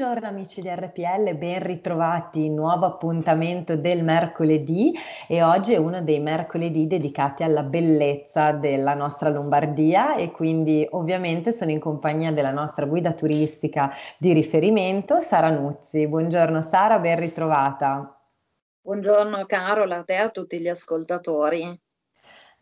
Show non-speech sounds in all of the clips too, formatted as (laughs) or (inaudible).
Buongiorno amici di RPL, ben ritrovati, nuovo appuntamento del mercoledì e oggi è uno dei mercoledì dedicati alla bellezza della nostra Lombardia e quindi ovviamente sono in compagnia della nostra guida turistica di riferimento, Sara Nuzzi. Buongiorno Sara, ben ritrovata. Buongiorno Carola, a te e a tutti gli ascoltatori.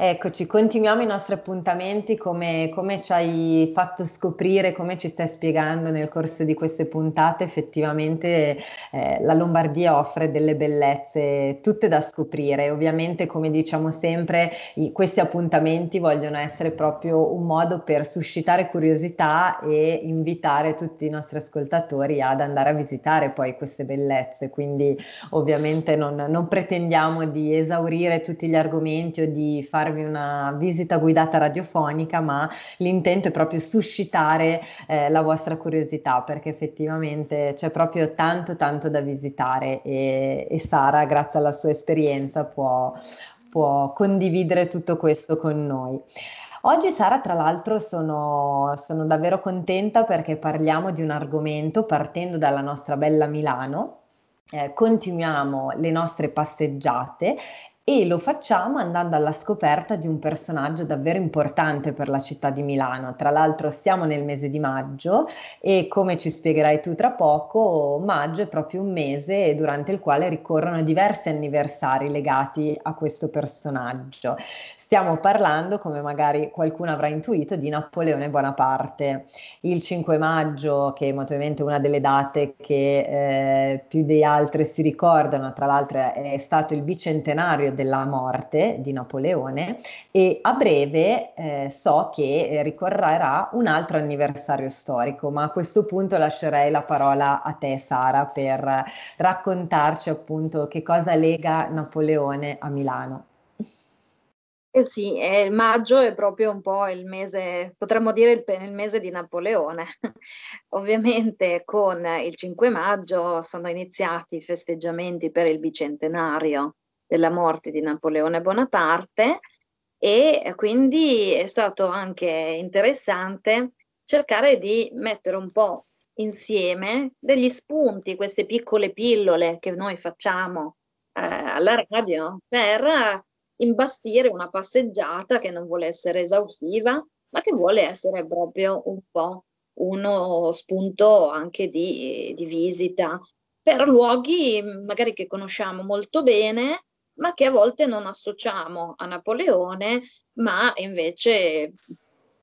Eccoci, continuiamo i nostri appuntamenti come, come, ci hai fatto scoprire, come ci stai spiegando nel corso di queste puntate, effettivamente eh, la Lombardia offre delle bellezze tutte da scoprire. Ovviamente, come diciamo sempre, i, questi appuntamenti vogliono essere proprio un modo per suscitare curiosità e invitare tutti i nostri ascoltatori ad andare a visitare poi queste bellezze. Quindi ovviamente non, non pretendiamo di esaurire tutti gli argomenti o di fare farvi una visita guidata radiofonica, ma l'intento è proprio suscitare eh, la vostra curiosità perché effettivamente c'è proprio tanto tanto da visitare e, e Sara, grazie alla sua esperienza, può, può condividere tutto questo con noi. Oggi Sara, tra l'altro, sono, sono, davvero contenta perché parliamo di un argomento partendo dalla nostra bella Milano. Eh, continuiamo le nostre passeggiate e lo facciamo andando alla scoperta di un personaggio davvero importante per la città di Milano. Tra l'altro siamo nel mese di maggio e come ci spiegherai tu tra poco, maggio è proprio un mese durante il quale ricorrono diversi anniversari legati a questo personaggio. Stiamo parlando, come magari qualcuno avrà intuito, di Napoleone Bonaparte. Il 5 maggio, che è ovviamente una delle date che eh, più di altre si ricordano, tra l'altro è stato il bicentenario della morte di Napoleone e a breve eh, so che ricorrerà un altro anniversario storico, ma a questo punto lascerei la parola a te Sara per raccontarci appunto che cosa lega Napoleone a Milano. Eh sì, eh, maggio è proprio un po' il mese, potremmo dire il, il mese di Napoleone. (laughs) Ovviamente con il 5 maggio sono iniziati i festeggiamenti per il bicentenario della morte di Napoleone Bonaparte e quindi è stato anche interessante cercare di mettere un po' insieme degli spunti, queste piccole pillole che noi facciamo eh, alla radio per imbastire una passeggiata che non vuole essere esaustiva, ma che vuole essere proprio un po' uno spunto anche di, di visita per luoghi magari che conosciamo molto bene, ma che a volte non associamo a Napoleone, ma invece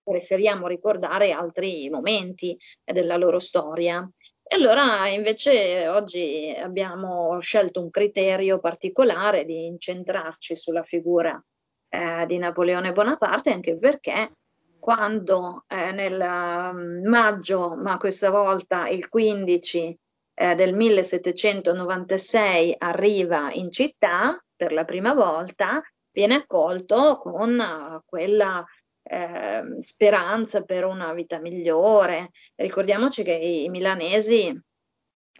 preferiamo ricordare altri momenti della loro storia. E allora invece oggi abbiamo scelto un criterio particolare di incentrarci sulla figura eh, di Napoleone Bonaparte, anche perché quando eh, nel um, maggio, ma questa volta il 15 eh, del 1796, arriva in città per la prima volta, viene accolto con uh, quella eh, speranza per una vita migliore. Ricordiamoci che i, i milanesi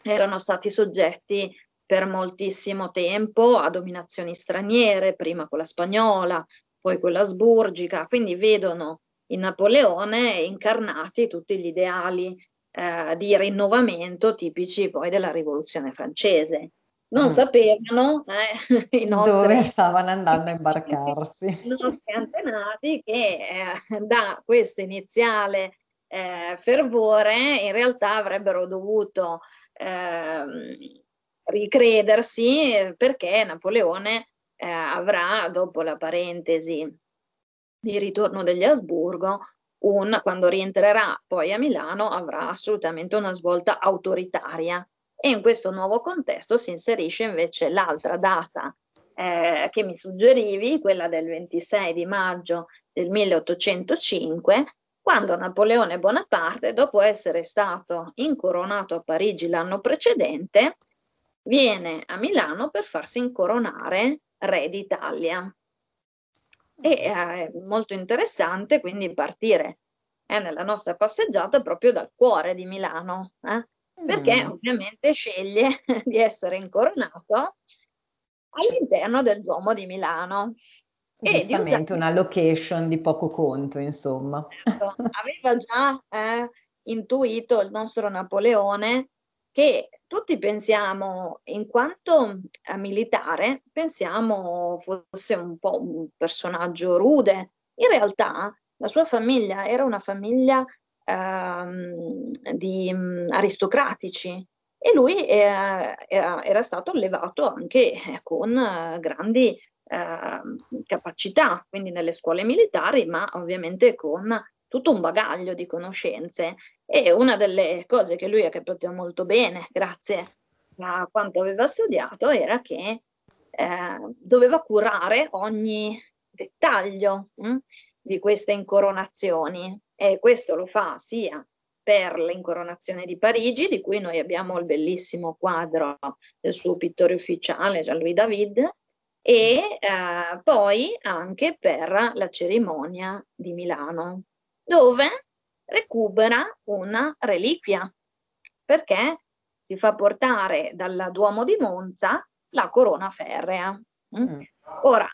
erano stati soggetti per moltissimo tempo a dominazioni straniere, prima quella spagnola, poi quella asburgica, quindi vedono in Napoleone incarnati tutti gli ideali eh, di rinnovamento tipici poi della rivoluzione francese non mm. sapevano eh, (laughs) i nostri, dove stavano andando a imbarcarsi. (laughs) I nostri antenati che eh, da questo iniziale eh, fervore in realtà avrebbero dovuto ehm, ricredersi perché Napoleone eh, avrà, dopo la parentesi di ritorno degli Asburgo, un, quando rientrerà poi a Milano, avrà assolutamente una svolta autoritaria e in questo nuovo contesto si inserisce invece l'altra data eh, che mi suggerivi, quella del 26 di maggio del 1805, quando Napoleone Bonaparte, dopo essere stato incoronato a Parigi l'anno precedente, viene a Milano per farsi incoronare re d'Italia. E è molto interessante quindi partire eh, nella nostra passeggiata proprio dal cuore di Milano, eh? Perché mm. ovviamente sceglie (laughs) di essere incoronato all'interno del Duomo di Milano. Giustamente una location di poco conto, insomma. Certo, (laughs) aveva già eh, intuito il nostro Napoleone che tutti pensiamo, in quanto eh, militare, pensiamo fosse un po' un personaggio rude. In realtà la sua famiglia era una famiglia ehm, di aristocratici e lui eh, era, stato allevato anche eh, con eh, grandi eh, capacità, quindi nelle scuole militari, ma ovviamente con tutto un bagaglio di conoscenze. E una delle cose che lui ha capito molto bene, grazie a quanto aveva studiato, era che doveva curare ogni dettaglio mh, hm, di queste incoronazioni e questo lo fa sia per l'incoronazione di Parigi, di cui noi abbiamo il bellissimo quadro del suo pittore ufficiale Jean-Louis David, e eh, poi anche per la cerimonia di Milano, dove recupera una reliquia, perché si fa portare dal Duomo di Monza la corona ferrea. Mm. mm. Ora,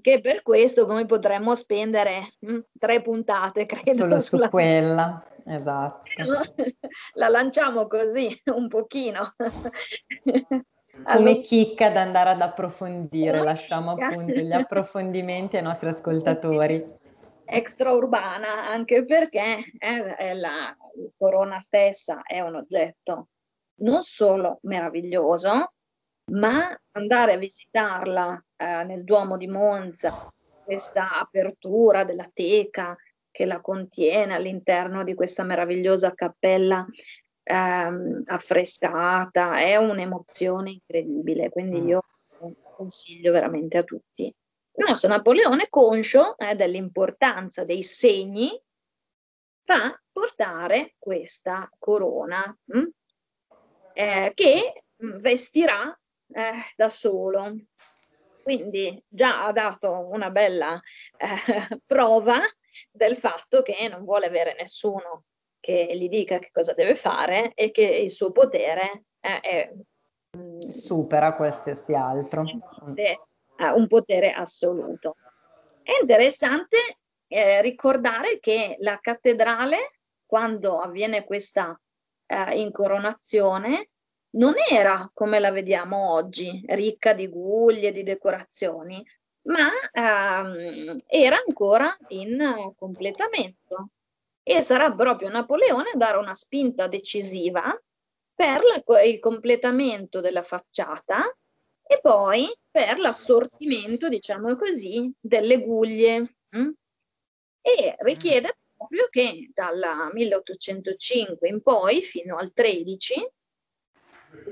anche per questo noi potremmo spendere mh, mm, tre puntate, credo. Solo su sulla... quella, esatto. (laughs) La lanciamo così, un pochino. Come chicca da andare ad approfondire, lasciamo appunto gli approfondimenti ai nostri ascoltatori extraurbana, anche perché eh, la corona stessa è un oggetto non solo meraviglioso, ma andare a visitarla eh, nel Duomo di Monza, questa apertura della teca che la contiene all'interno di questa meravigliosa cappella ehm, affrescata, è un'emozione incredibile, quindi mm. io consiglio veramente a tutti. Il nostro Napoleone, conscio eh, dell'importanza dei segni, fa portare questa corona mh, mm, eh, che vestirà eh, da solo. Quindi già ha dato una bella eh, (laughs) prova del fatto che non vuole avere nessuno che gli dica che cosa deve fare e che il suo potere eh, è, mm, supera qualsiasi altro. Ha un potere assoluto. È interessante eh, ricordare che la cattedrale, quando avviene questa eh, incoronazione, non era come la vediamo oggi, ricca di guglie, di decorazioni, ma ehm, era ancora in completamento. E sarà proprio Napoleone a dare una spinta decisiva per la, il completamento della facciata e poi per l'assortimento, diciamo così, delle guglie. Hm? E richiede proprio che dal 1805 in poi, fino al 13, si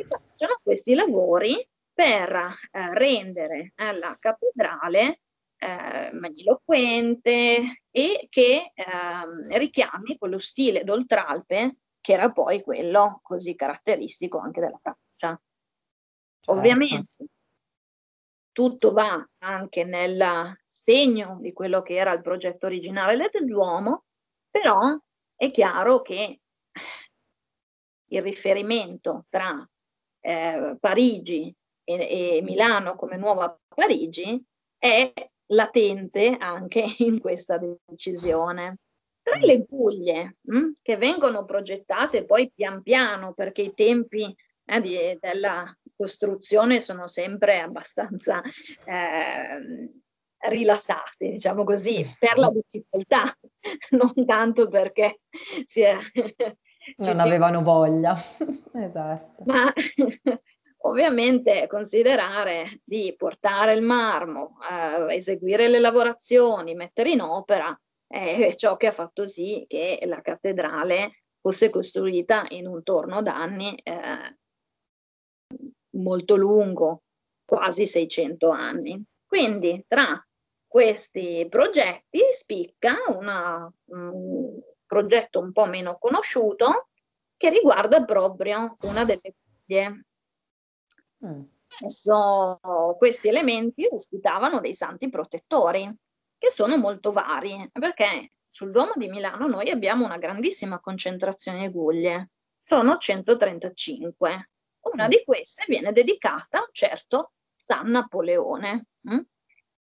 facciano questi lavori per eh, rendere la cattedrale eh, magniloquente e che eh, richiami quello stile d'Oltralpe che era poi quello così caratteristico anche della faccia. Certo. Ovviamente tutto va anche nel segno di quello che era il progetto originale del Duomo, però è chiaro che il riferimento tra eh, Parigi e, e, Milano come nuova Parigi è latente anche (laughs) in questa decisione. Tra le guglie mh, hm, che vengono progettate poi pian piano perché i tempi eh, di, della costruzione sono sempre abbastanza eh, rilassati, diciamo così, per la difficoltà, (laughs) non tanto perché si è non avevano voglia. (laughs) esatto. Ma (laughs) ovviamente considerare di portare il marmo, eh, eseguire le lavorazioni, mettere in opera, è ciò che ha fatto sì che la cattedrale fosse costruita in un torno d'anni eh, molto lungo, quasi 600 anni. Quindi tra questi progetti spicca una, un progetto un po' meno conosciuto che riguarda proprio una delle figlie. Mm. Spesso questi elementi ospitavano dei santi protettori, che sono molto vari, perché sul Duomo di Milano noi abbiamo una grandissima concentrazione di guglie, sono 135. Una mm. di queste viene dedicata a un certo San Napoleone. Mm?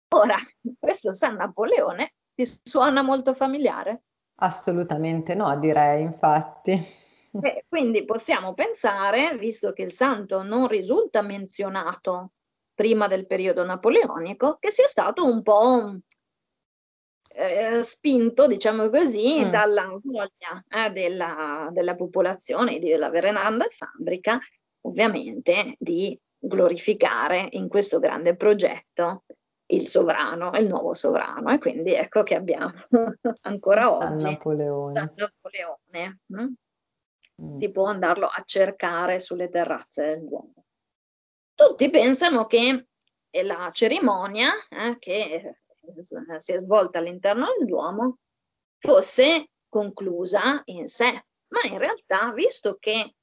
Ora, questo San Napoleone ti suona molto familiare? Assolutamente no, direi, infatti. Eh, quindi possiamo pensare, visto che il santo non risulta menzionato prima del periodo napoleonico, che sia stato un po' eh, spinto, diciamo così, mm. dalla voglia eh, della, della, popolazione, della Verenanda Fabbrica, ovviamente, di glorificare in questo grande progetto il sovrano, il nuovo sovrano. E quindi ecco che abbiamo (laughs) ancora San oggi Napoleone. San Napoleone. Mm? Mm. Si può andarlo a cercare sulle terrazze del Duomo. Tutti pensano che la cerimonia eh, che si è svolta all'interno del Duomo fosse conclusa in sé, ma in realtà, visto che eh,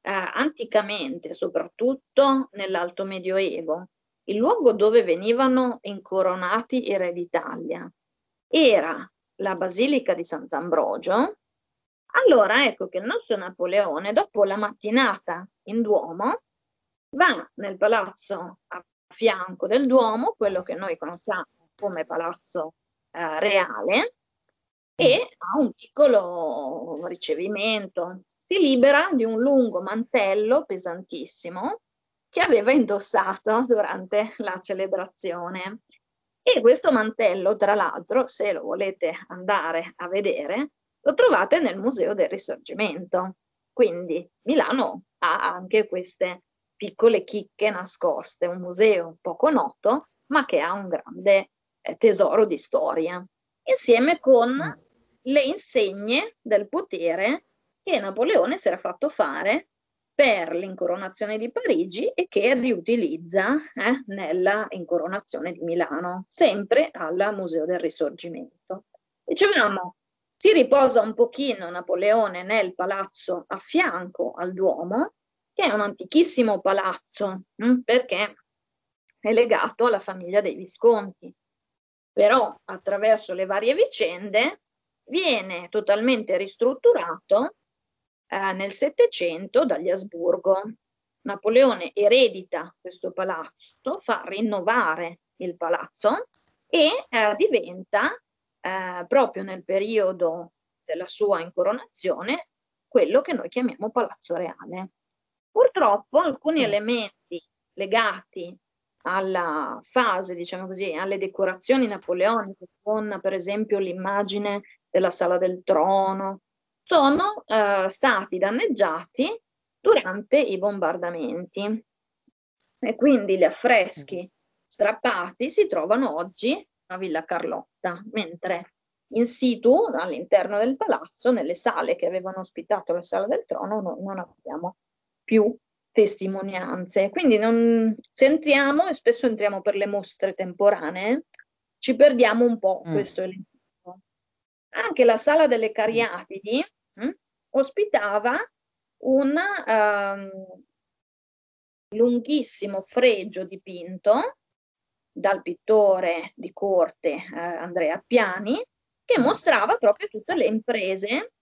anticamente, soprattutto nell'Alto Medioevo, il luogo dove venivano incoronati i re d'Italia. Era la Basilica di Sant'Ambrogio, allora ecco che il nostro Napoleone, dopo la mattinata in Duomo, va nel palazzo a fianco del Duomo, quello che noi conosciamo come palazzo eh, reale, e ha un piccolo ricevimento. Si libera di un lungo mantello pesantissimo che aveva indossato durante la celebrazione. E questo mantello, tra l'altro, se lo volete andare a vedere, lo trovate nel Museo del Risorgimento. Quindi Milano ha anche queste piccole chicche nascoste, un museo poco noto, ma che ha un grande eh, tesoro di storia, insieme con mm. le insegne del potere che Napoleone si era fatto fare per l'incoronazione di Parigi e che riutilizza eh, nella incoronazione di Milano, sempre al Museo del Risorgimento. Dicevamo, si riposa un pochino Napoleone nel palazzo a fianco al Duomo, che è un antichissimo palazzo, hm, perché è legato alla famiglia dei Visconti. Però attraverso le varie vicende viene totalmente ristrutturato eh, nel Settecento dagli Asburgo. Napoleone eredita questo palazzo, fa rinnovare il palazzo e eh, diventa eh, proprio nel periodo della sua incoronazione quello che noi chiamiamo Palazzo Reale. Purtroppo alcuni mm. elementi legati alla fase, diciamo così, alle decorazioni napoleoniche, con per esempio l'immagine della sala del trono, sono eh, stati danneggiati durante i bombardamenti. E quindi gli affreschi mm. strappati si trovano oggi a Villa Carlotta, mentre in situ all'interno del palazzo, nelle sale che avevano ospitato la sala del trono, no, non abbiamo più testimonianze. Quindi non, se entriamo, e spesso entriamo per le mostre temporanee, ci perdiamo un po' mm. questo elemento. Anche la sala delle Cariatidi mh, ospitava un um, lunghissimo fregio dipinto dal pittore di corte eh, Andrea Piani, che mm. mostrava proprio tutte le imprese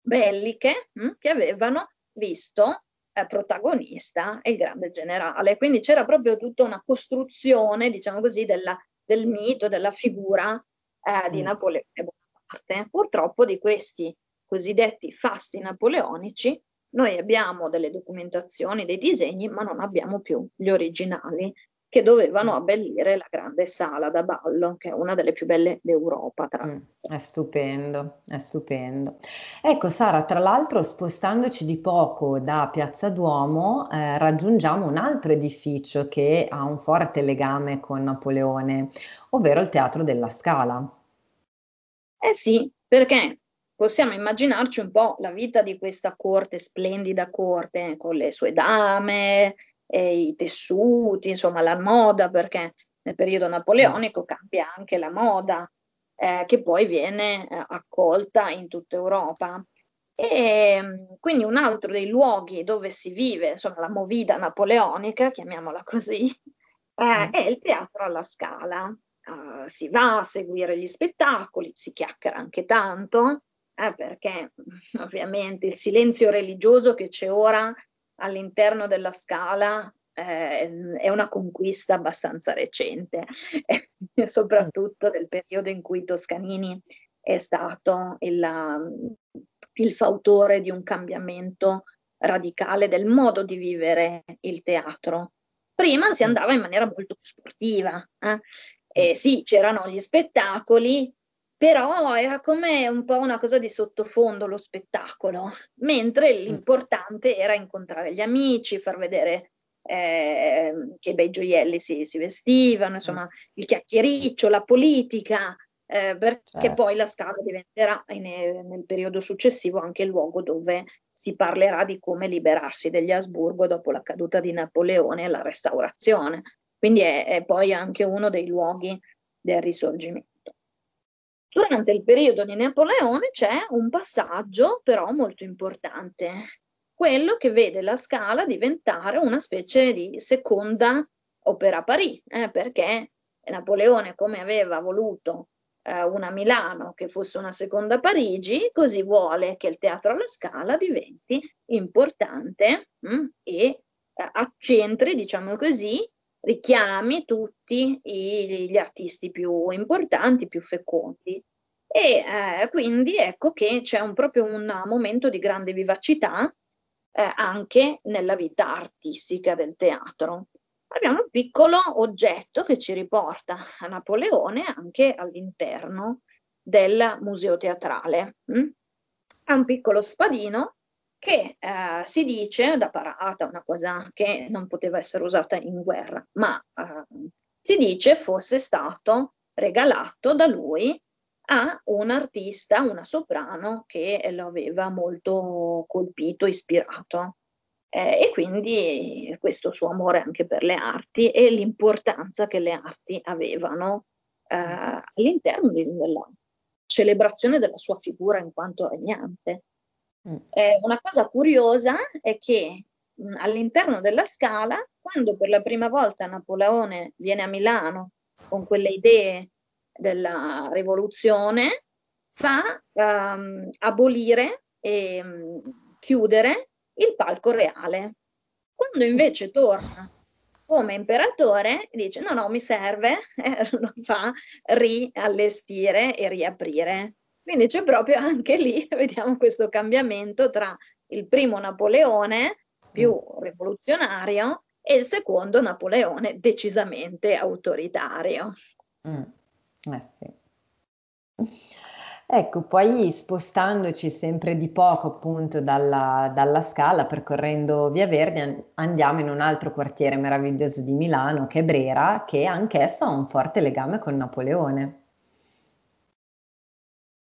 belliche mh, hm, che avevano visto eh, protagonista il grande generale. Quindi c'era proprio tutta una costruzione, diciamo così, della, del mito, della figura eh, di mm. Napoleone Bonaparte. Purtroppo di questi cosiddetti fasti napoleonici noi abbiamo delle documentazioni, dei disegni, ma non abbiamo più gli originali che dovevano mm. abbellire la grande sala da ballo, che è una delle più belle d'Europa. Tra mm, è stupendo, è stupendo. Ecco Sara, tra l'altro spostandoci di poco da Piazza Duomo eh, raggiungiamo un altro edificio che ha un forte legame con Napoleone, ovvero il Teatro della Scala. Eh sì, perché possiamo immaginarci un po' la vita di questa corte, splendida corte, con le sue dame, i tessuti, insomma la moda, perché nel periodo napoleonico cambia anche la moda, eh, che poi viene eh, accolta in tutta Europa. E quindi un altro dei luoghi dove si vive, insomma, la movida napoleonica, chiamiamola così, eh, è il teatro alla Scala. Uh, si va a seguire gli spettacoli, si chiacchiera anche tanto, eh, perché (laughs) ovviamente il silenzio religioso che c'è ora all'interno della Scala eh, è una conquista abbastanza recente, (laughs) soprattutto del periodo in cui Toscanini è stato il, um, il fautore di un cambiamento radicale del modo di vivere il teatro. Prima si andava in maniera molto sportiva, eh? Sì, c'erano gli spettacoli, però era come un po' una cosa di sottofondo lo spettacolo, mentre l'importante era incontrare gli amici, far vedere eh, che bei gioielli si, si vestivano, insomma, il chiacchiericcio, la politica, eh, perché certo. poi la scala diventerà in, nel periodo successivo anche il luogo dove si parlerà di come liberarsi degli Asburgo dopo la caduta di Napoleone e la restaurazione. Quindi è, è poi anche uno dei luoghi del risorgimento. Durante il periodo di Napoleone c'è un passaggio però molto importante, quello che vede la Scala diventare una specie di seconda opera Paris, eh, perché Napoleone, come aveva voluto eh, una Milano che fosse una seconda Parigi, così vuole che il teatro alla Scala diventi importante mh, mm, e eh, accentri, diciamo così, richiami tutti i, gli artisti più importanti, più fecondi. E eh, quindi ecco che c'è un, proprio un momento di grande vivacità eh, anche nella vita artistica del teatro abbiamo un piccolo oggetto che ci riporta a Napoleone anche all'interno del museo teatrale. Mm? È un piccolo spadino che eh, si dice da parata, una cosa che non poteva essere usata in guerra, ma eh, si dice fosse stato regalato da lui a un artista, una soprano che lo aveva molto colpito, ispirato eh, e quindi questo suo amore anche per le arti e l'importanza che le arti avevano eh, all'interno della celebrazione della sua figura in quanto regnante. Mm. Eh, una cosa curiosa è che mh, all'interno della scala, quando per la prima volta Napoleone viene a Milano con quelle idee della rivoluzione, fa um, abolire e um, chiudere il palco reale. Quando invece torna come imperatore, dice no, no, mi serve, eh, (laughs) lo fa riallestire e riaprire. Quindi c'è proprio anche lì, (laughs) vediamo questo cambiamento tra il primo Napoleone più mm. rivoluzionario e il secondo Napoleone decisamente autoritario. Mm. Eh sì. Ecco, poi spostandoci sempre di poco appunto dalla, dalla Scala, percorrendo Via Verdi, andiamo in un altro quartiere meraviglioso di Milano, che è Brera, che anch'essa ha un forte legame con Napoleone.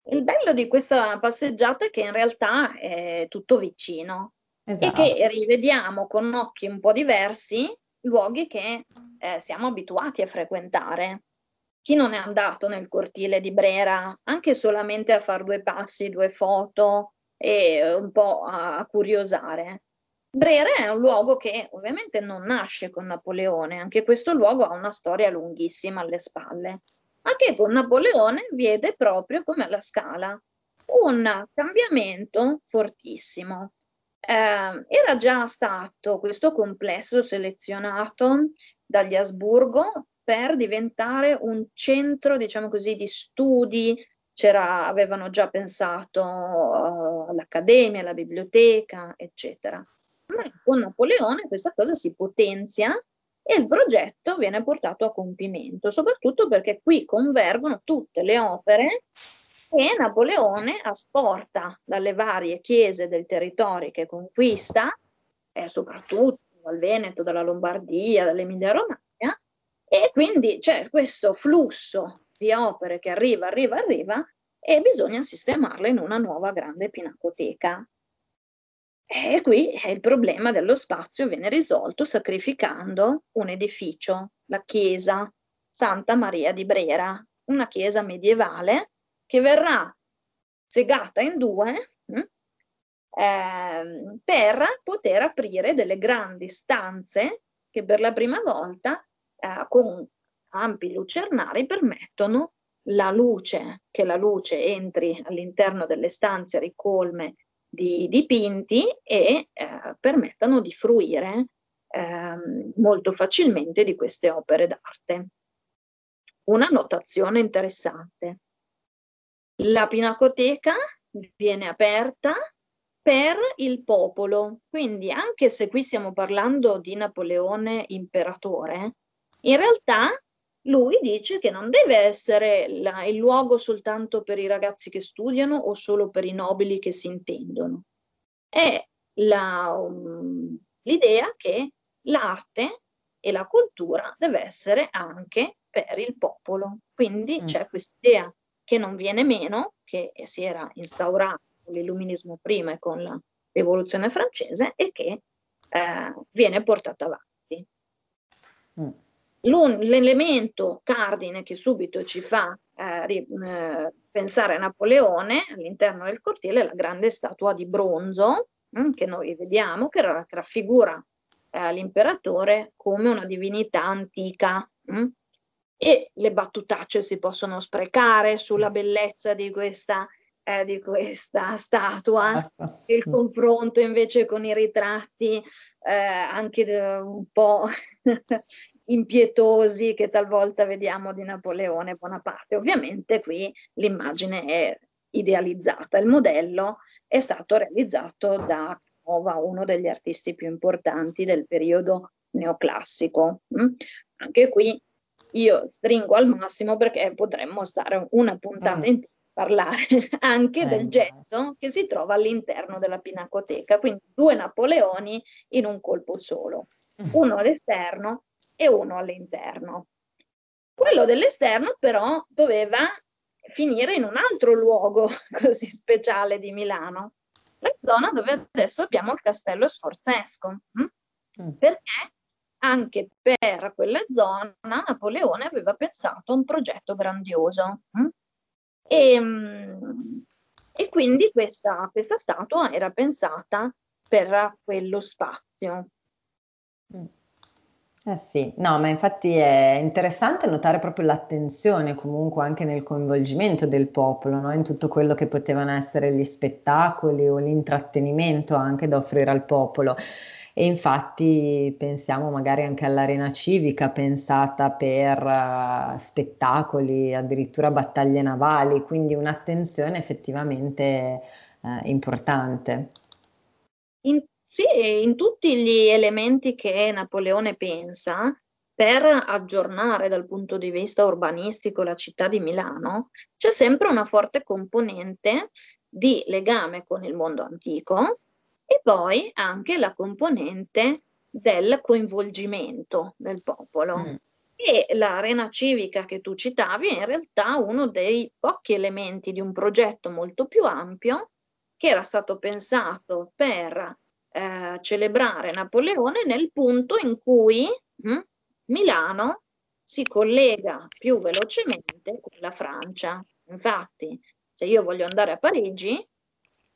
Il bello di questa passeggiata è che in realtà è tutto vicino esatto. e che esatto. rivediamo con occhi un po' diversi luoghi che eh, siamo abituati a frequentare. Chi non è andato nel cortile di Brera anche solamente a fare due passi, due foto e un po' a, a curiosare? Brera è un luogo che ovviamente non nasce con Napoleone, anche questo luogo ha una storia lunghissima alle spalle, ma che con Napoleone vede proprio come alla Scala un cambiamento fortissimo. Eh, era già stato questo complesso selezionato dagli Asburgo per diventare un centro, diciamo così, di studi. C'era, avevano già pensato uh, all'accademia, alla biblioteca, eccetera. Ma con Napoleone questa cosa si potenzia e il progetto viene portato a compimento, soprattutto perché qui convergono tutte le opere che Napoleone asporta dalle varie chiese del territorio che conquista, eh, soprattutto dal Veneto, dalla Lombardia, dall'Emilia Romagna, e quindi c'è questo flusso di opere che arriva, arriva, arriva e bisogna sistemarle in una nuova grande pinacoteca. E qui il problema dello spazio viene risolto sacrificando un edificio, la chiesa Santa Maria di Brera, una chiesa medievale che verrà segata in due eh, per poter aprire delle grandi stanze che per la prima volta eh, con ampi lucernari permettono la luce, che la luce entri all'interno delle stanze ricolme di dipinti e eh, permettano di fruire eh, molto facilmente di queste opere d'arte. Una notazione interessante. La pinacoteca viene aperta per il popolo, quindi anche se qui stiamo parlando di Napoleone imperatore, in realtà lui dice che non deve essere la, il luogo soltanto per i ragazzi che studiano o solo per i nobili che si intendono. È la, um, l'idea che l'arte e la cultura deve essere anche per il popolo. Quindi mm. c'è questa idea che non viene meno, che si era instaurato con l'illuminismo prima e con la rivoluzione francese e che eh, viene portata avanti. Mm l'elemento cardine che subito ci fa eh, eh, pensare a Napoleone all'interno del cortile è la grande statua di bronzo hm, che noi vediamo che, ra- che raffigura eh, l'imperatore come una divinità antica hm? e le battutacce si possono sprecare sulla bellezza di questa eh, di questa statua, (laughs) il confronto invece con i ritratti eh, anche un po' (laughs) impietosi che talvolta vediamo di Napoleone Bonaparte. Ovviamente qui l'immagine è idealizzata, il modello è stato realizzato da Canova, uno degli artisti più importanti del periodo neoclassico. Mm? Anche qui io stringo al massimo perché potremmo stare una puntata intera a parlare (laughs) anche eh, del gesso che si trova all'interno della Pinacoteca, quindi due Napoleoni in un colpo solo, mm. uno all'esterno e uno all'interno. Quello dell'esterno però doveva finire in un altro luogo (laughs) così speciale di Milano, la zona dove adesso abbiamo il castello sforzesco, hm? mm. perché anche per quella zona Napoleone aveva pensato a un progetto grandioso. Hm? E, mm, e, quindi questa, questa statua era pensata per quello spazio. Eh sì, no, ma infatti è interessante notare proprio l'attenzione comunque anche nel coinvolgimento del popolo, no? In tutto quello che potevano essere gli spettacoli o l'intrattenimento anche da offrire al popolo. E infatti pensiamo magari anche all'arena civica pensata per uh, spettacoli, addirittura battaglie navali, quindi un'attenzione effettivamente uh, importante. In sì, in tutti gli elementi che Napoleone pensa per aggiornare dal punto di vista urbanistico la città di Milano, c'è sempre una forte componente di legame con il mondo antico e poi anche la componente del coinvolgimento del popolo. Mm. E l'arena civica che tu citavi è in realtà uno dei pochi elementi di un progetto molto più ampio che era stato pensato per eh, celebrare Napoleone nel punto in cui mh, hm, Milano si collega più velocemente con la Francia. Infatti, se io voglio andare a Parigi,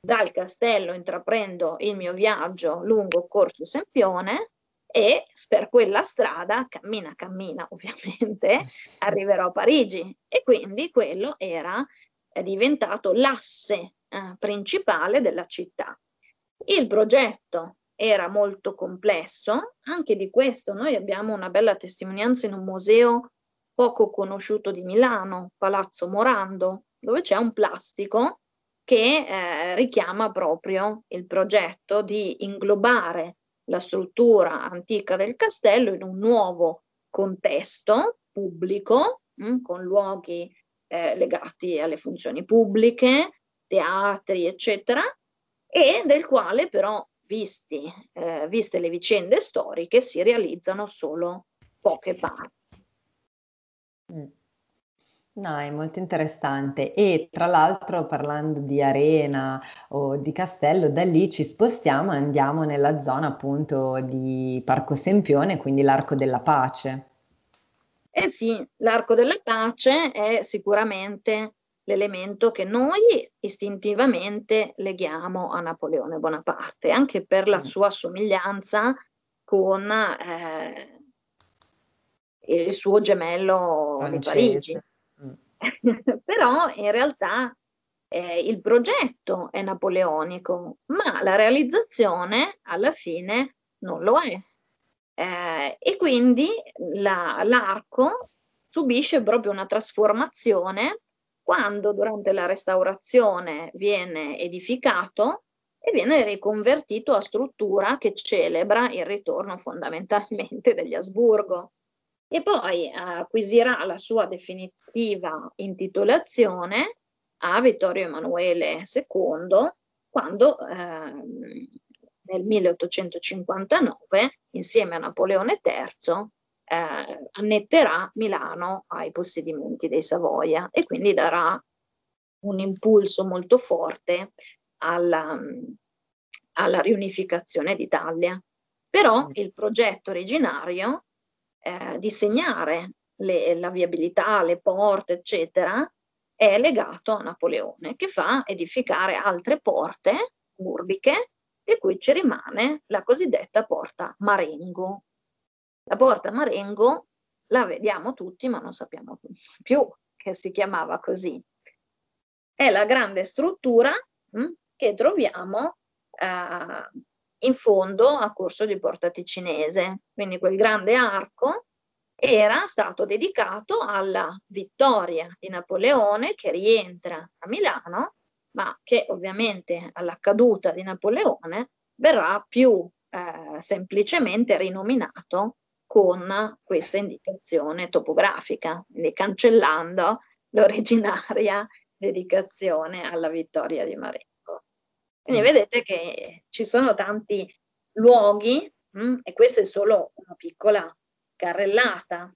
dal castello intraprendo il mio viaggio lungo Corso Sempione e per quella strada, cammina, cammina (laughs) ovviamente, arriverò a Parigi. E quindi quello era diventato l'asse eh, principale della città. Il progetto era molto complesso, anche di questo noi abbiamo una bella testimonianza in un museo poco conosciuto di Milano, Palazzo Morando, dove c'è un plastico che eh, richiama proprio il progetto di inglobare la struttura antica del castello in un nuovo contesto pubblico, mh, mm, con luoghi eh, legati alle funzioni pubbliche, teatri, eccetera, e del quale però, visti, eh, viste le vicende storiche, si realizzano solo poche parti. Mm. No, è molto interessante e tra l'altro parlando di arena o di castello, da lì ci spostiamo e andiamo nella zona appunto di Parco Sempione, quindi l'Arco della Pace. Eh sì, l'Arco della Pace è sicuramente l'elemento che noi istintivamente leghiamo a Napoleone Bonaparte, anche per la sua somiglianza con eh, il suo gemello Francese. di Parigi. Mm. (laughs) Però in realtà eh, il progetto è napoleonico, ma la realizzazione alla fine non lo è. Eh, e quindi la, l'arco subisce proprio una trasformazione quando durante la restaurazione viene edificato e viene riconvertito a struttura che celebra il ritorno fondamentalmente degli Asburgo. E poi acquisirà la sua definitiva intitolazione a Vittorio Emanuele II quando eh, nel 1859 insieme a Napoleone III eh, annetterà Milano ai possedimenti dei Savoia e quindi darà un impulso molto forte alla, alla riunificazione d'Italia. Però mm. il progetto originario eh, di segnare le, la viabilità, le porte, eccetera, è legato a Napoleone, che fa edificare altre porte urbiche, di cui ci rimane la cosiddetta porta Marengo, la porta Marengo la vediamo tutti, ma non sappiamo più che si chiamava così. È la grande struttura mh, hm, che troviamo eh, in fondo a Corso di Porta Ticinese. Quindi quel grande arco era stato dedicato alla vittoria di Napoleone che rientra a Milano, ma che ovviamente alla caduta di Napoleone verrà più eh, semplicemente rinominato con questa indicazione topografica, quindi cancellando (laughs) l'originaria dedicazione alla vittoria di Marengo. Quindi mm. vedete che ci sono tanti luoghi mh, mm, e questa è solo una piccola carrellata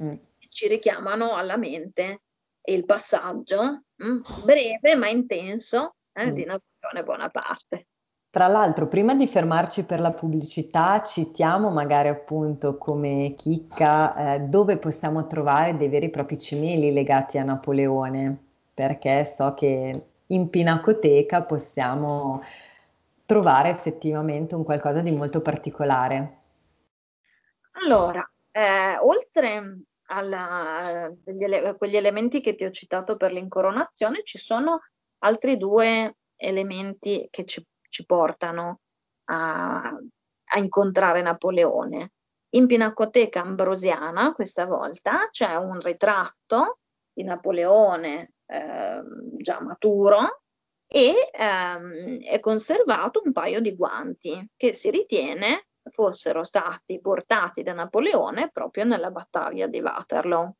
mm. ci richiamano alla mente il passaggio mh, mm, breve ma intenso eh, mm. di Napoleone Bonaparte. Tra l'altro, prima di fermarci per la pubblicità, citiamo magari appunto come chicca eh, dove possiamo trovare dei veri e propri cimeli legati a Napoleone, perché so che in Pinacoteca possiamo trovare effettivamente un qualcosa di molto particolare. Allora, eh, oltre alla, ele- quegli elementi che ti ho citato per l'incoronazione, ci sono altri due elementi che ci ci portano a, a incontrare Napoleone. In Pinacoteca Ambrosiana, questa volta, c'è un ritratto di Napoleone eh, già maturo e ehm, è conservato un paio di guanti che si ritiene fossero stati portati da Napoleone proprio nella battaglia di Waterloo.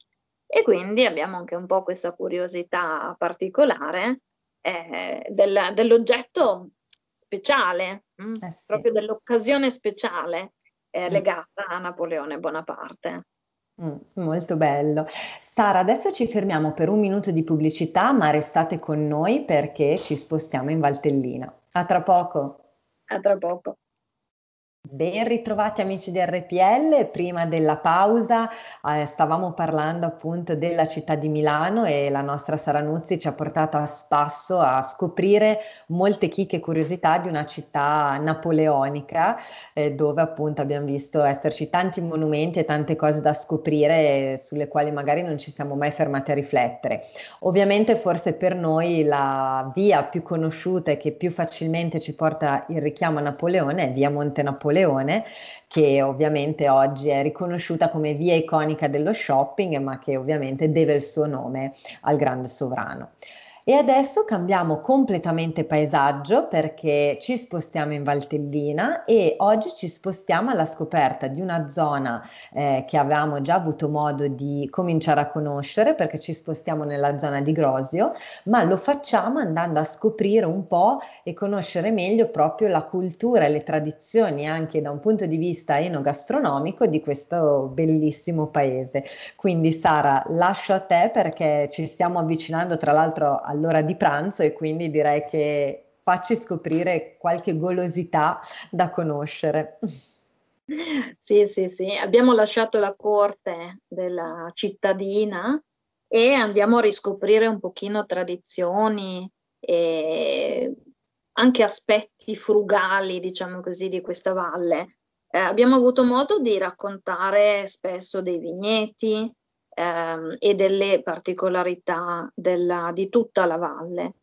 E quindi abbiamo anche un po' questa curiosità particolare eh, del, dell'oggetto speciale, mm, eh sì. proprio dell'occasione speciale eh, mm. legata a Napoleone Bonaparte. Mm, molto bello. Sara, adesso ci fermiamo per un minuto di pubblicità, ma restate con noi perché ci spostiamo in Valtellina. A tra poco. A tra poco. Ben ritrovati amici di RPL, prima della pausa eh, stavamo parlando appunto della città di Milano e la nostra Sara Nuzzi ci ha portato a spasso a scoprire molte chicche e curiosità di una città napoleonica eh, dove appunto abbiamo visto esserci tanti monumenti e tante cose da scoprire sulle quali magari non ci siamo mai fermati a riflettere. Ovviamente forse per noi la via più conosciuta e che più facilmente ci porta il richiamo a Napoleone è via Monte Napoleone Napoleone, che ovviamente oggi è riconosciuta come via iconica dello shopping, ma che ovviamente deve il suo nome al grande sovrano. E adesso cambiamo completamente paesaggio perché ci spostiamo in Valtellina e oggi ci spostiamo alla scoperta di una zona eh, che avevamo già avuto modo di cominciare a conoscere perché ci spostiamo nella zona di Grosio, ma lo facciamo andando a scoprire un po' e conoscere meglio proprio la cultura e le tradizioni anche da un punto di vista enogastronomico di questo bellissimo paese. Quindi Sara, lascio a te perché ci stiamo avvicinando tra l'altro al all'ora di pranzo e quindi direi che facci scoprire qualche golosità da conoscere. Sì, sì, sì, abbiamo lasciato la corte della cittadina e andiamo a riscoprire un pochino tradizioni e anche aspetti frugali, diciamo così, di questa valle. Eh, abbiamo avuto modo di raccontare spesso dei vigneti ehm, e delle particolarità della, di tutta la valle.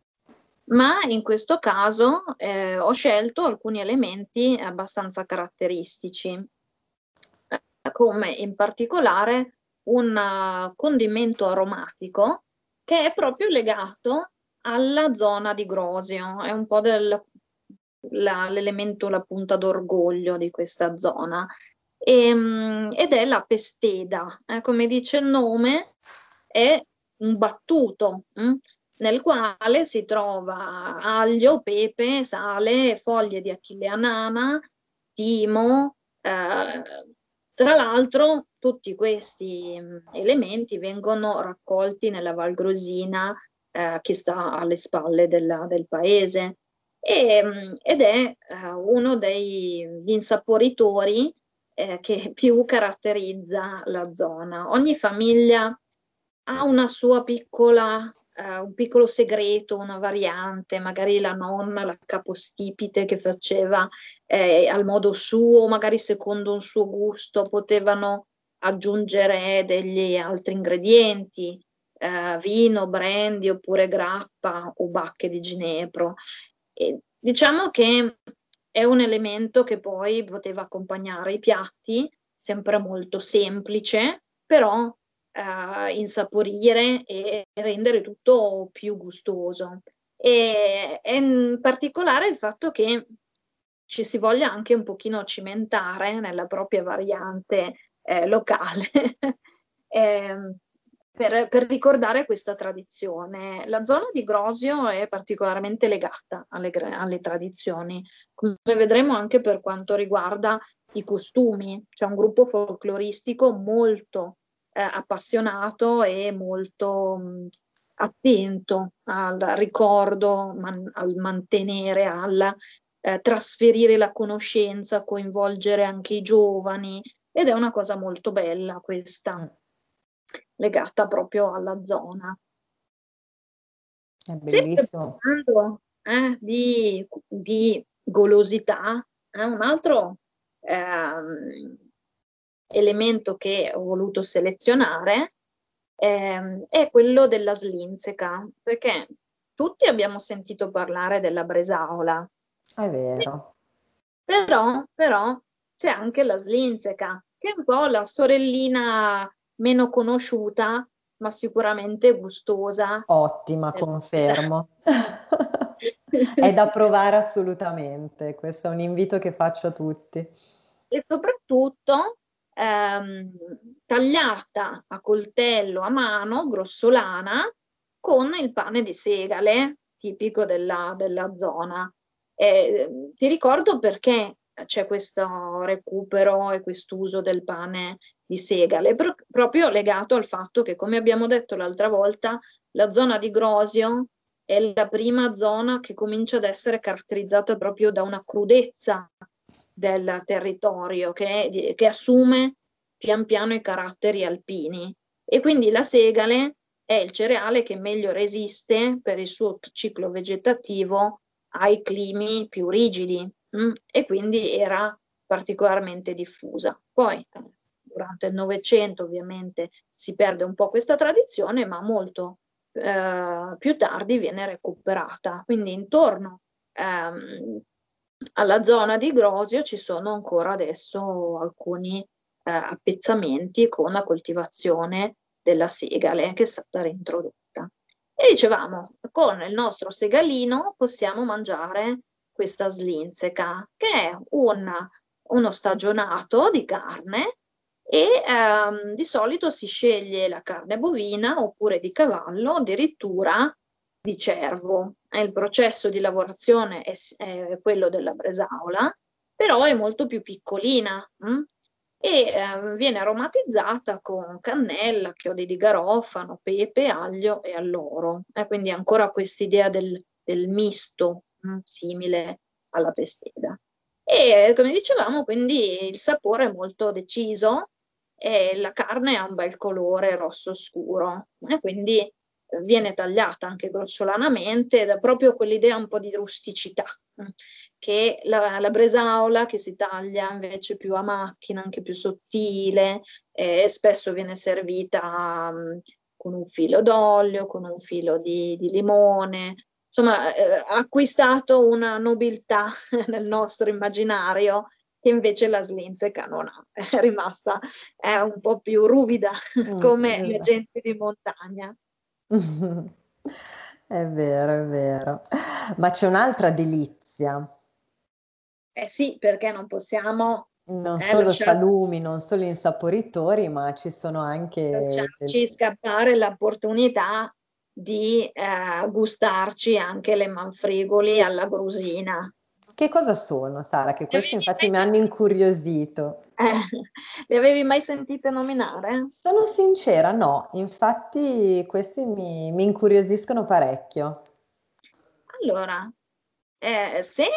Ma in questo caso eh, ho scelto alcuni elementi abbastanza caratteristici, eh, come in particolare un uh, condimento aromatico che è proprio legato alla zona di Grosio, è un po' del, la, l'elemento, la punta d'orgoglio di questa zona, e, um, ed è la pesteda. Eh, come dice il nome, è un battuto, mh? Mm? nel quale si trova aglio, pepe, sale, foglie di achille anana, timo. Eh, tra l'altro tutti questi mm, elementi vengono raccolti nella Val Grosina eh, che sta alle spalle della, del paese e, mm, ed è eh, uno degli insaporitori eh, che (laughs) più caratterizza la zona. Ogni famiglia ha una sua piccola uh, un piccolo segreto, una variante, magari la nonna, la capostipite che faceva eh, al modo suo, magari secondo un suo gusto, potevano aggiungere degli altri ingredienti, eh, vino, brandy oppure grappa o bacche di ginepro. E diciamo che è un elemento che poi poteva accompagnare i piatti, sempre molto semplice, però uh, insaporire e rendere tutto più gustoso. E, e in particolare il fatto che ci si voglia anche un pochino cimentare nella propria variante eh, locale (laughs) eh, per, per, ricordare questa tradizione. La zona di Grosio è particolarmente legata alle, alle, tradizioni, come vedremo anche per quanto riguarda i costumi. C'è un gruppo folcloristico molto eh, appassionato e molto mh, attento al ricordo, man, al mantenere, al eh, trasferire la conoscenza, coinvolgere anche i giovani ed è una cosa molto bella questa, legata proprio alla zona. È bellissimo. Parlando, eh, di, di, golosità, eh, un altro eh, elemento che ho voluto selezionare eh, è quello della slinzeca, perché tutti abbiamo sentito parlare della bresaola. È vero. Però, però c'è anche la slinzeca, che è un po' la sorellina meno conosciuta, ma sicuramente gustosa. Ottima, confermo. (laughs) è da provare assolutamente, questo è un invito che faccio a tutti. E soprattutto ehm, tagliata a coltello a mano, grossolana, con il pane di segale, tipico della, della zona. Eh, ti ricordo perché c'è questo recupero e quest'uso del pane di segale, pro- proprio legato al fatto che, come abbiamo detto l'altra volta, la zona di Grosio è la prima zona che comincia ad essere caratterizzata proprio da una crudezza del territorio che, che assume pian piano i caratteri alpini. E quindi la segale è il cereale che meglio resiste per il suo ciclo vegetativo ai climi più rigidi Mm, e quindi era particolarmente diffusa. Poi durante il Novecento ovviamente si perde un po' questa tradizione, ma molto eh, più tardi viene recuperata. Quindi intorno ehm, alla zona di Grosio ci sono ancora adesso alcuni eh, appezzamenti con la coltivazione della segale che è stata reintrodotta. E dicevamo, con il nostro segalino possiamo mangiare questa slinzeca, che è un, uno stagionato di carne e ehm, di solito si sceglie la carne bovina oppure di cavallo, addirittura di cervo. Il processo di lavorazione è, è quello della bresaola, però è molto più piccolina hm? e eh, viene aromatizzata con cannella, chiodi di garofano, pepe, aglio e alloro. Eh, quindi ancora quest'idea del, del misto? Simile alla pesteda. E come dicevamo, quindi il sapore è molto deciso, e la carne ha un bel colore rosso scuro, eh, quindi viene tagliata anche grossolanamente è proprio quell'idea un po' di rusticità mm, che la, la bresaola che si taglia invece più a macchina, anche più sottile, e spesso viene servita um, con un filo d'olio, con un filo di, di limone, insomma eh, ha acquistato una nobiltà (laughs) nel nostro immaginario che invece la Slinzeca non ha, (laughs) è rimasta è un po' più ruvida mm, (laughs) come le genti di montagna. È vero, è vero. Ma c'è un'altra delizia. Eh sì, perché non possiamo Non eh, solo salumi, non solo insaporitori, ma ci sono anche del lasciarci scappare l'opportunità di eh, gustarci anche le manfrigoli alla grusina. Che cosa sono, Sara? Che questi infatti mi hanno incuriosito. Eh, (laughs) le avevi mai sentite nominare? Sono sincera, no. Infatti questi mi, mi incuriosiscono parecchio. Allora, eh, se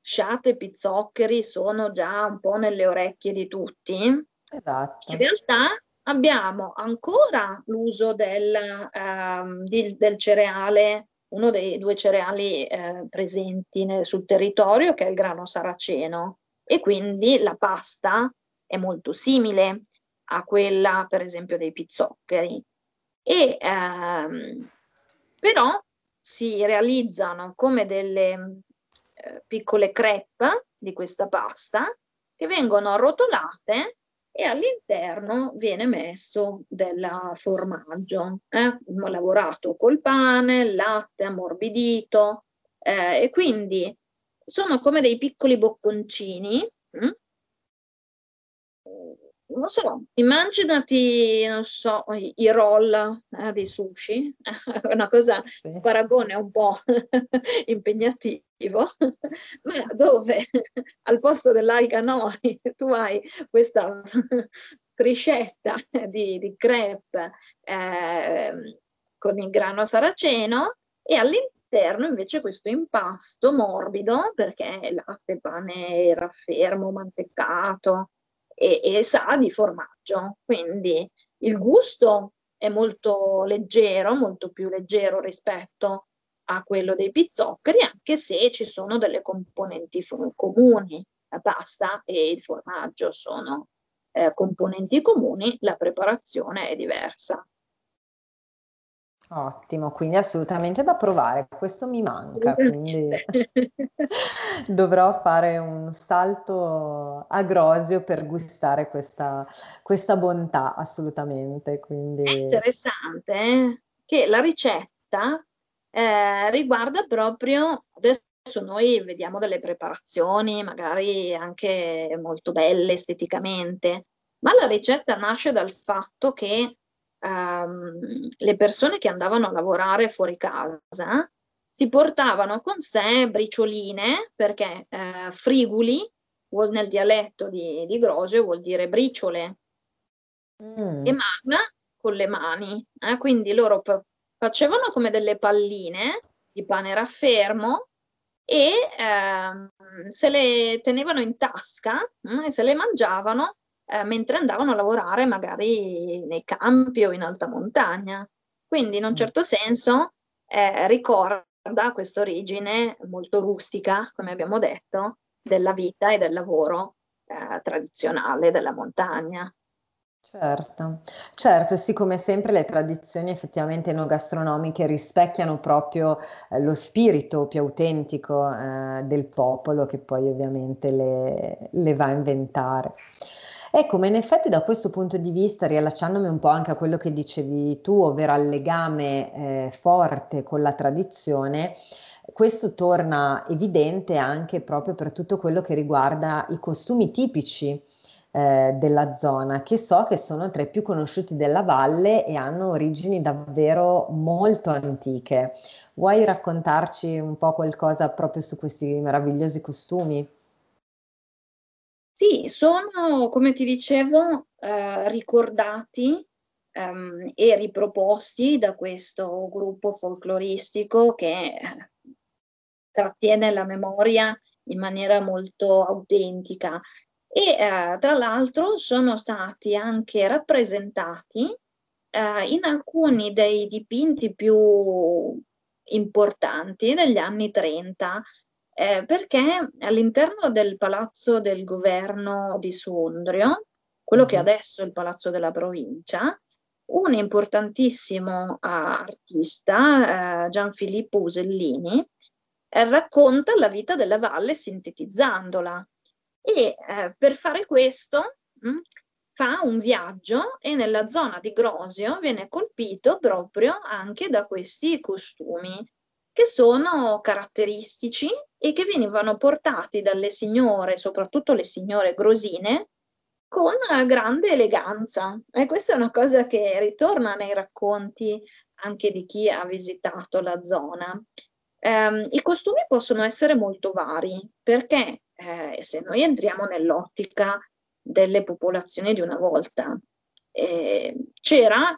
sciate e pizzoccheri sono già un po' nelle orecchie di tutti, esatto. in realtà abbiamo ancora l'uso del, um, di, del cereale uno dei due cereali eh, presenti nel, sul territorio, che è il grano saraceno, e quindi la pasta è molto simile a quella, per esempio, dei pizzoccheri. E, ehm, però si realizzano come delle eh, piccole crepe di questa pasta che vengono arrotolate e all'interno viene messo del formaggio, eh? lavorato col pane, latte ammorbidito eh, e quindi sono come dei piccoli bocconcini hm? non so, immaginati, non so, i roll eh, di sushi, (laughs) una cosa, un paragone un po' (laughs) impegnativo, (laughs) ma dove al posto dell'alga nori (laughs) tu hai questa (laughs) striscetta di, di crepe eh, con il grano saraceno e all'interno invece questo impasto morbido perché latte, pane raffermo, manteccato, e, e sa di formaggio. Quindi il gusto è molto leggero, molto più leggero rispetto a quello dei pizzoccheri, anche se ci sono delle componenti comuni. La pasta e il formaggio sono eh, componenti comuni, la preparazione è diversa. Ottimo, quindi assolutamente da provare. Questo mi manca, quindi (laughs) dovrò fare un salto a Grosio per gustare questa, questa bontà, assolutamente. Quindi... È interessante eh, che la ricetta eh, riguarda proprio, adesso noi vediamo delle preparazioni magari anche molto belle esteticamente, ma la ricetta nasce dal fatto che ehm, le persone che andavano a lavorare fuori casa si portavano con sé bricioline, perché eh, friguli vuol, nel dialetto di, di Grosio vuol dire briciole, mm. e man con le mani. Eh? Quindi loro p- facevano come delle palline di pane raffermo e eh, se le tenevano in tasca eh, e se le mangiavano eh, mentre andavano a lavorare magari nei campi o in alta montagna. Quindi in un mm. certo senso eh, ricorda questa origine molto rustica, come abbiamo detto, della vita e del lavoro eh, tradizionale della montagna. Certo, certo, sì, come sempre le tradizioni effettivamente enogastronomiche rispecchiano proprio eh, lo spirito più autentico eh, del popolo che poi ovviamente le, le va a inventare. Ecco, ma in effetti da questo punto di vista, riallacciandomi un po' anche a quello che dicevi tu, ovvero al legame eh, forte con la tradizione, questo torna evidente anche proprio per tutto quello che riguarda i costumi tipici eh, della zona, che so che sono tra i più conosciuti della valle e hanno origini davvero molto antiche. Vuoi raccontarci un po' qualcosa proprio su questi meravigliosi costumi? Sì, sono, come ti dicevo, eh, ricordati ehm, e riproposti da questo gruppo folcloristico che eh, trattiene la memoria in maniera molto autentica. E eh, tra l'altro sono stati anche rappresentati eh, in alcuni dei dipinti più importanti degli anni 30, eh, perché all'interno del palazzo del governo di Sondrio, quello che mm-hmm. adesso è il palazzo della provincia, un importantissimo uh, artista, uh, Gianfilippo Usellini, eh, racconta la vita della valle sintetizzandola e eh, per fare questo mh, mm, fa un viaggio e nella zona di Grosio viene colpito proprio anche da questi costumi che sono caratteristici e che venivano portati dalle signore, soprattutto le signore grosine, con grande eleganza. E questa è una cosa che ritorna nei racconti anche di chi ha visitato la zona. Eh, I costumi possono essere molto vari perché eh, se noi entriamo nell'ottica delle popolazioni di una volta, eh, c'era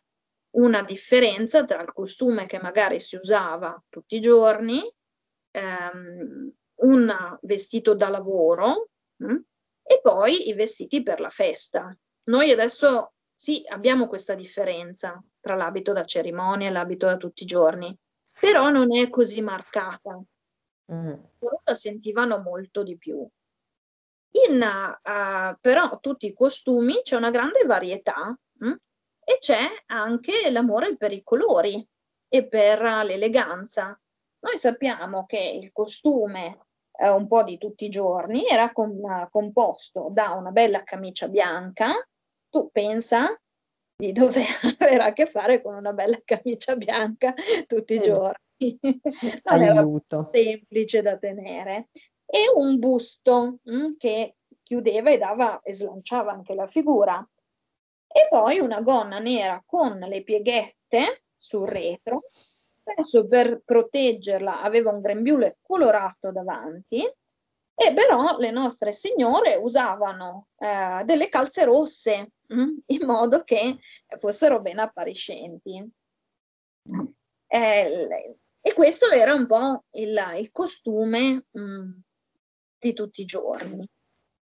una differenza tra il costume che magari si usava tutti i giorni, ehm, un vestito da lavoro mh, hm, e poi i vestiti per la festa. Noi adesso sì, abbiamo questa differenza tra l'abito da cerimonia e l'abito da tutti i giorni, però non è così marcata. Mm. Però la sentivano molto di più. In uh, però tutti i costumi c'è una grande varietà mh? Mm, e c'è anche l'amore per i colori e per l'eleganza. Noi sappiamo che il costume eh, un po' di tutti i giorni era com- composto da una bella camicia bianca. Tu pensa di dover (laughs) avere a che fare con una bella camicia bianca tutti i giorni. (laughs) non Aiuto. era semplice da tenere. E un busto mh, mm, che chiudeva e dava e slanciava anche la figura. E poi una gonna nera con le pieghette sul retro. Penso per proteggerla aveva un grembiule colorato davanti e però le nostre signore usavano eh, delle calze rosse mh, mm, in modo che fossero ben appariscenti. Eh, e questo era un po' il, il costume mh, mm, di tutti i giorni.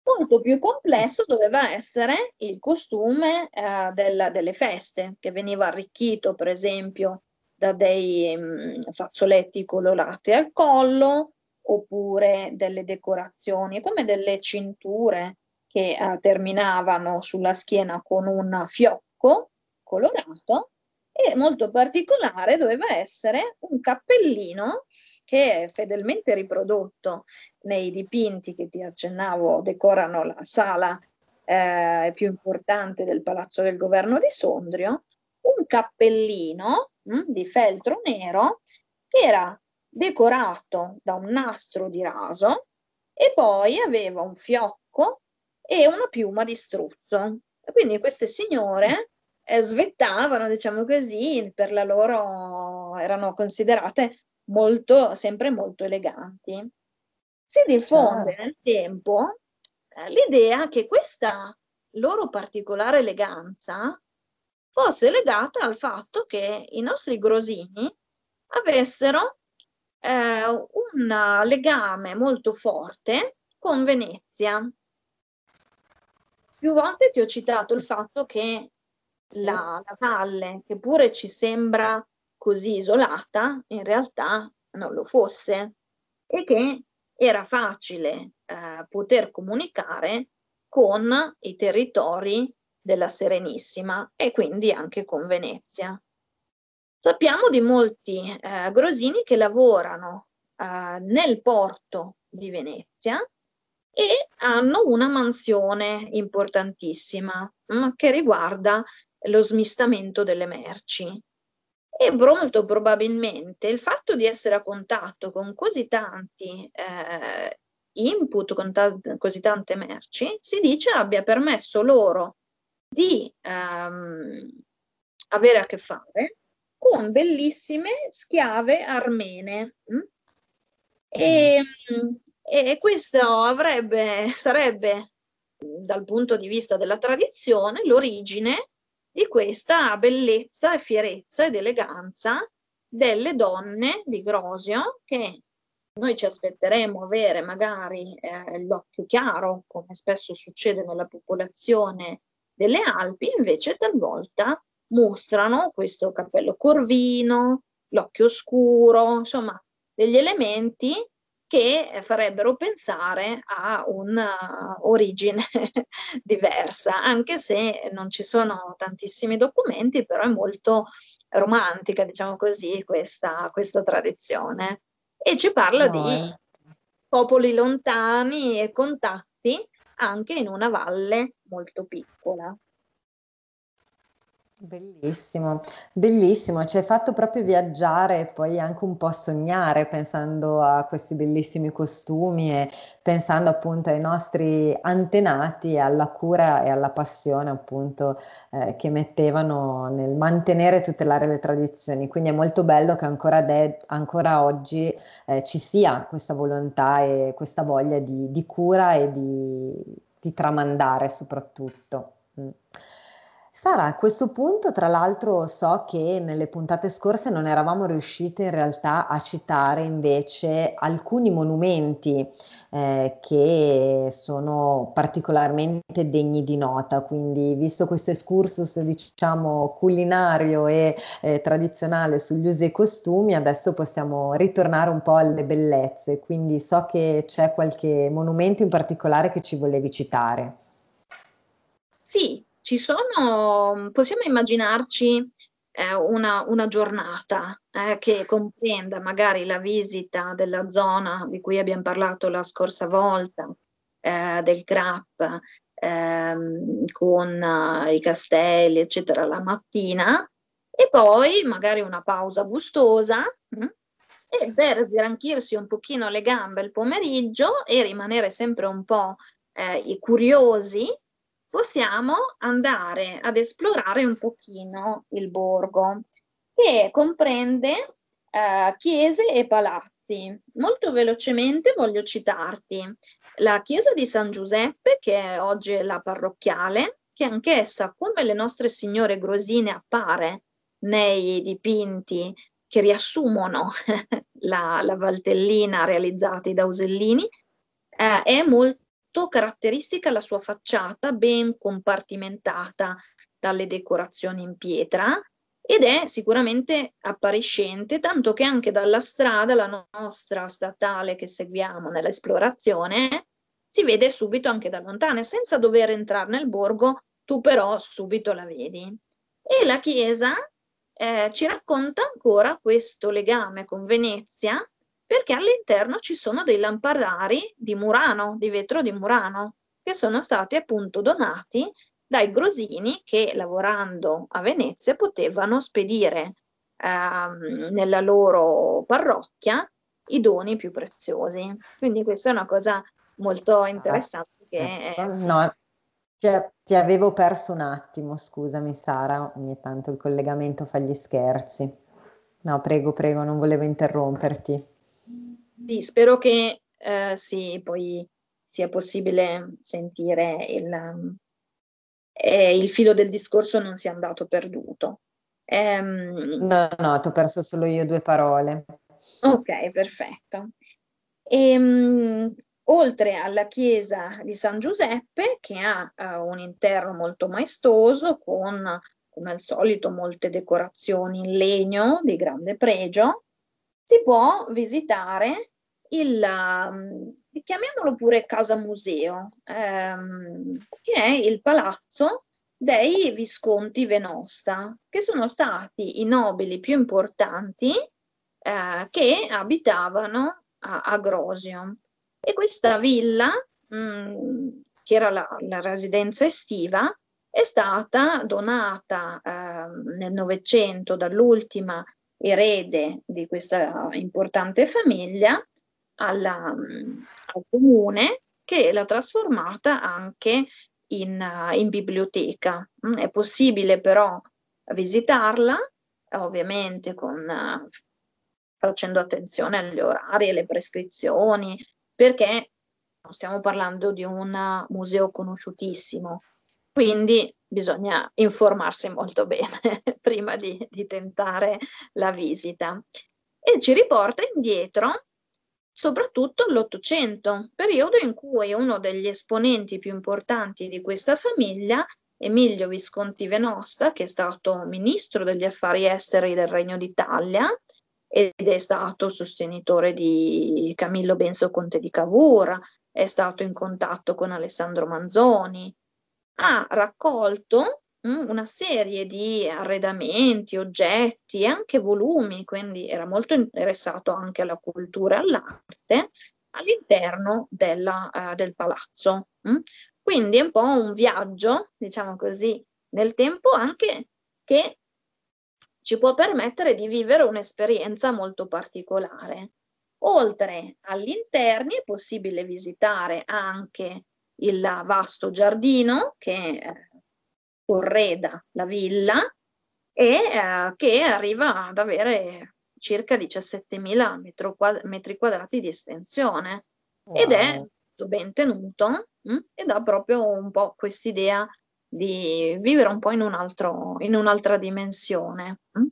Molto più complesso doveva essere il costume eh, del, delle feste, che veniva arricchito, per esempio, da dei mh, mm, fazzoletti colorati al collo, oppure delle decorazioni, come delle cinture che eh, terminavano sulla schiena con un fiocco colorato e molto particolare doveva essere un cappellino che è fedelmente riprodotto nei dipinti che ti accennavo decorano la sala eh, più importante del Palazzo del Governo di Sondrio, un cappellino mh, mm, di feltro nero che era decorato da un nastro di raso e poi aveva un fiocco e una piuma di struzzo. Quindi queste signore eh, svettavano, diciamo così, per la loro erano considerate molto, sempre molto eleganti. Si diffonde nel tempo eh, l'idea che questa loro particolare eleganza fosse legata al fatto che i nostri grosini avessero eh, un legame molto forte con Venezia. Più volte ti ho citato il fatto che la, la valle, che pure ci sembra così isolata, in realtà non lo fosse e che era facile eh, poter comunicare con i territori della Serenissima e quindi anche con Venezia. Sappiamo di molti eh, grosini che lavorano eh, nel porto di Venezia e hanno una mansione importantissima mh, che riguarda lo smistamento delle merci. E molto probabilmente il fatto di essere a contatto con così tanti eh, input, con ta- così tante merci, si dice abbia permesso loro di ehm, avere a che fare con bellissime schiave armene. Mm? E, mm, e questo avrebbe, sarebbe, dal punto di vista della tradizione, l'origine di questa bellezza e fierezza ed eleganza delle donne di Grosio che noi ci aspetteremo avere magari eh, l'occhio chiaro, come spesso succede nella popolazione delle Alpi, invece talvolta mostrano questo cappello corvino, l'occhio scuro, insomma degli elementi che farebbero pensare a un'origine (laughs) diversa, anche se non ci sono tantissimi documenti, però è molto romantica, diciamo così, questa, questa tradizione. E ci parla no, di eh. popoli lontani e contatti anche in una valle molto piccola. Bellissimo, bellissimo, ci hai fatto proprio viaggiare e poi anche un po' sognare pensando a questi bellissimi costumi e pensando appunto ai nostri antenati, alla cura e alla passione appunto eh, che mettevano nel mantenere e tutelare le tradizioni. Quindi è molto bello che ancora, de- ancora oggi eh, ci sia questa volontà e questa voglia di, di cura e di, di tramandare soprattutto. Mm. Sara, a questo punto, tra l'altro, so che nelle puntate scorse non eravamo riuscite in realtà a citare invece alcuni monumenti eh, che sono particolarmente degni di nota. Quindi, visto questo excursus, diciamo, culinario e eh, tradizionale sugli usi e costumi, adesso possiamo ritornare un po' alle bellezze. Quindi so che c'è qualche monumento in particolare che ci volevi citare. Sì, ci sono, possiamo immaginarci eh, una, una, giornata eh, che comprenda magari la visita della zona di cui abbiamo parlato la scorsa volta, eh, del CRAP, ehm, con uh, i castelli, eccetera, la mattina, e poi magari una pausa gustosa. Hm? E per sgranchirsi un pochino le gambe il pomeriggio e rimanere sempre un po' eh, curiosi possiamo andare ad esplorare un pochino il borgo, che comprende eh, chiese e palazzi. Molto velocemente voglio citarti la chiesa di San Giuseppe, che è oggi la parrocchiale, che anch'essa, come le nostre signore grosine, appare nei dipinti che riassumono (laughs) la, la Valtellina realizzati da Usellini, eh, è molto molto caratteristica la sua facciata ben compartimentata dalle decorazioni in pietra ed è sicuramente appariscente, tanto che anche dalla strada, la nostra statale che seguiamo nell'esplorazione, si vede subito anche da lontano, senza dover entrare nel borgo, tu però subito la vedi. E la chiesa eh, ci racconta ancora questo legame con Venezia, perché all'interno ci sono dei lampadari di Murano, di vetro di Murano, che sono stati appunto donati dai grosini che lavorando a Venezia potevano spedire ehm, nella loro parrocchia i doni più preziosi. Quindi questa è una cosa molto interessante. Che ecco, no, ti, ti avevo perso un attimo, scusami Sara, ogni tanto il collegamento fa gli scherzi. No, prego, prego, non volevo interromperti. Sì, spero che eh, sì, poi sia possibile sentire il, eh, il filo del discorso non sia andato perduto. Ehm, no, no, ti ho perso solo io due parole. Ok, perfetto. E, um, oltre alla chiesa di San Giuseppe, che ha uh, un interno molto maestoso, con come al solito molte decorazioni in legno di grande pregio, si può visitare il, um, chiamiamolo pure casa museo, ehm, che è il palazzo dei Visconti Venosta, che sono stati i nobili più importanti eh, che abitavano a, a, Grosio. E questa villa, mh, mm, che era la, la, residenza estiva, è stata donata eh, nel Novecento dall'ultima erede di questa importante famiglia alla, al comune che l'ha trasformata anche in, in biblioteca. Mm, è possibile però visitarla, ovviamente con, facendo attenzione agli orari e alle prescrizioni, perché stiamo parlando di un museo conosciutissimo, quindi bisogna informarsi molto bene (laughs) prima di, di tentare la visita. E ci riporta indietro soprattutto l'Ottocento, periodo in cui uno degli esponenti più importanti di questa famiglia, Emilio Visconti Venosta, che è stato ministro degli affari esteri del Regno d'Italia ed è stato sostenitore di Camillo Benso Conte di Cavour, è stato in contatto con Alessandro Manzoni, ha raccolto mm, una serie di arredamenti, oggetti e anche volumi, quindi era molto interessato anche alla cultura e all'arte all'interno della, uh, del palazzo. Mm? Quindi è un po' un viaggio, diciamo così, nel tempo anche che ci può permettere di vivere un'esperienza molto particolare. Oltre agli interni è possibile visitare anche il vasto giardino che eh, correda la villa e eh, che arriva ad avere circa 17.000 metri quadrati di estensione wow. ed è ben tenuto mh, mm, ed ha proprio un po' quest'idea di vivere un po' in, un altro, in un'altra dimensione. Mh. Mm.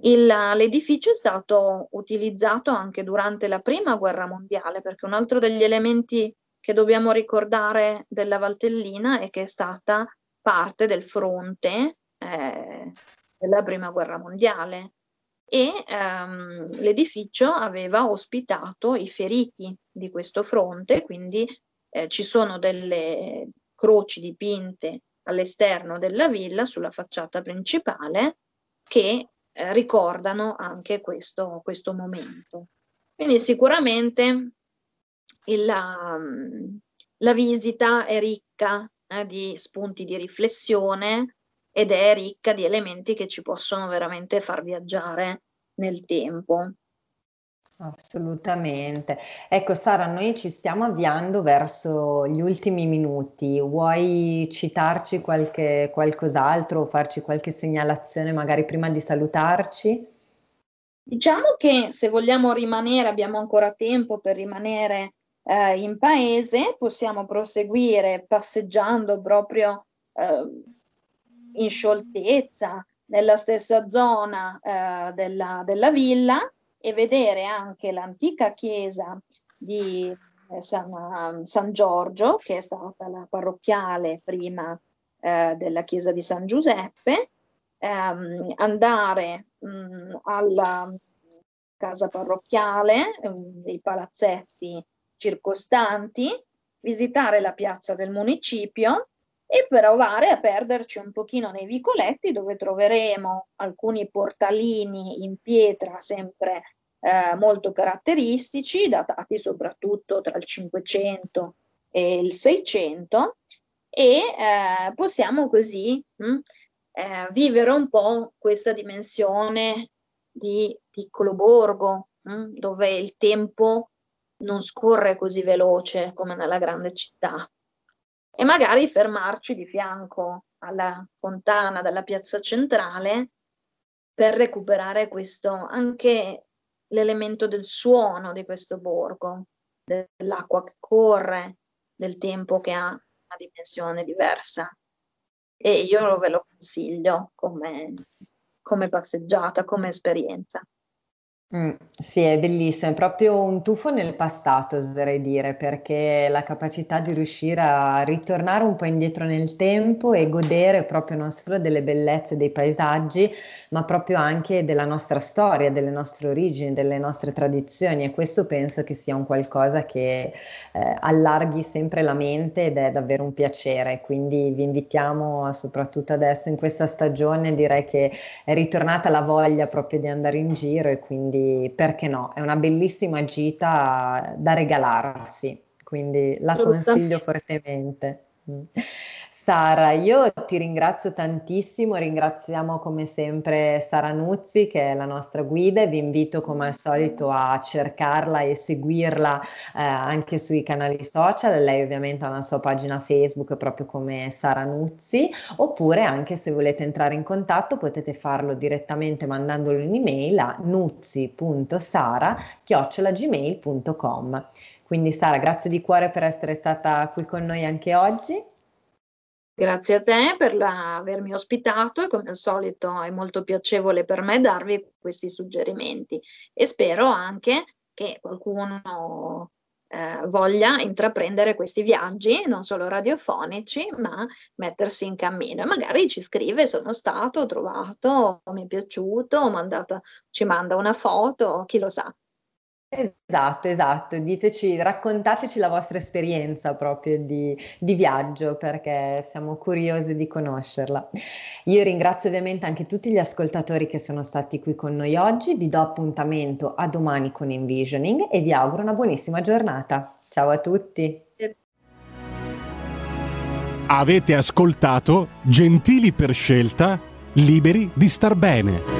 Il, l'edificio è stato utilizzato anche durante la prima guerra mondiale perché un altro degli elementi che dobbiamo ricordare della Valtellina è che è stata parte del fronte eh, della prima guerra mondiale e ehm, l'edificio aveva ospitato i feriti di questo fronte, quindi eh, ci sono delle croci dipinte all'esterno della villa sulla facciata principale che eh, ricordano anche questo, questo momento. Quindi sicuramente il, la, la, visita è ricca eh, di spunti di riflessione ed è ricca di elementi che ci possono veramente far viaggiare nel tempo. Assolutamente. Ecco Sara, noi ci stiamo avviando verso gli ultimi minuti. Vuoi citarci qualche, qualcos'altro o farci qualche segnalazione magari prima di salutarci? Diciamo che se vogliamo rimanere, abbiamo ancora tempo per rimanere eh, in paese, possiamo proseguire passeggiando proprio eh, in scioltezza nella stessa zona eh, della, della villa e vedere anche l'antica chiesa di eh, San, San, Giorgio, che è stata la parrocchiale prima eh, della chiesa di San Giuseppe, ehm, andare mh, mm, alla casa parrocchiale, mh, mm, dei palazzetti circostanti, visitare la piazza del municipio e provare a perderci un pochino nei vicoletti dove troveremo alcuni portalini in pietra sempre eh, molto caratteristici, datati soprattutto tra il 500 e il 600 e eh, possiamo così mh, hm, eh, vivere un po' questa dimensione di piccolo borgo mh, hm, dove il tempo non scorre così veloce come nella grande città e magari fermarci di fianco alla fontana della piazza centrale per recuperare questo anche l'elemento del suono di questo borgo, dell'acqua che corre, del tempo che ha una dimensione diversa. E io ve lo consiglio come, come passeggiata, come esperienza. Mm, sì, è bellissimo, è proprio un tuffo nel passato, oserei dire, perché la capacità di riuscire a ritornare un po' indietro nel tempo e godere proprio non solo delle bellezze dei paesaggi, ma proprio anche della nostra storia, delle nostre origini, delle nostre tradizioni e questo penso che sia un qualcosa che eh, allarghi sempre la mente ed è davvero un piacere. Quindi vi invitiamo, soprattutto adesso in questa stagione, direi che è ritornata la voglia proprio di andare in giro e quindi perché no? È una bellissima gita da regalarsi, quindi la consiglio fortemente. Sara, io ti ringrazio tantissimo, ringraziamo come sempre Sara Nuzzi che è la nostra guida e vi invito come al solito a cercarla e seguirla eh, anche sui canali social, lei ovviamente ha una sua pagina Facebook proprio come Sara Nuzzi, oppure anche se volete entrare in contatto potete farlo direttamente mandandolo un'email a nuzzi.sara.gmail.com. Quindi Sara, grazie di cuore per essere stata qui con noi anche oggi. Grazie a te per la, avermi ospitato e come al solito è molto piacevole per me darvi questi suggerimenti e spero anche che qualcuno eh, voglia intraprendere questi viaggi, non solo radiofonici, ma mettersi in cammino. E magari ci scrive, sono stato, ho trovato, mi è piaciuto, mandato, ci manda una foto, chi lo sa. Esatto, esatto. Diteci, raccontateci la vostra esperienza proprio di, di viaggio perché siamo curiosi di conoscerla. Io ringrazio ovviamente anche tutti gli ascoltatori che sono stati qui con noi oggi, vi do appuntamento a domani con Envisioning e vi auguro una buonissima giornata. Ciao a tutti. Avete ascoltato Gentili per scelta, liberi di star bene.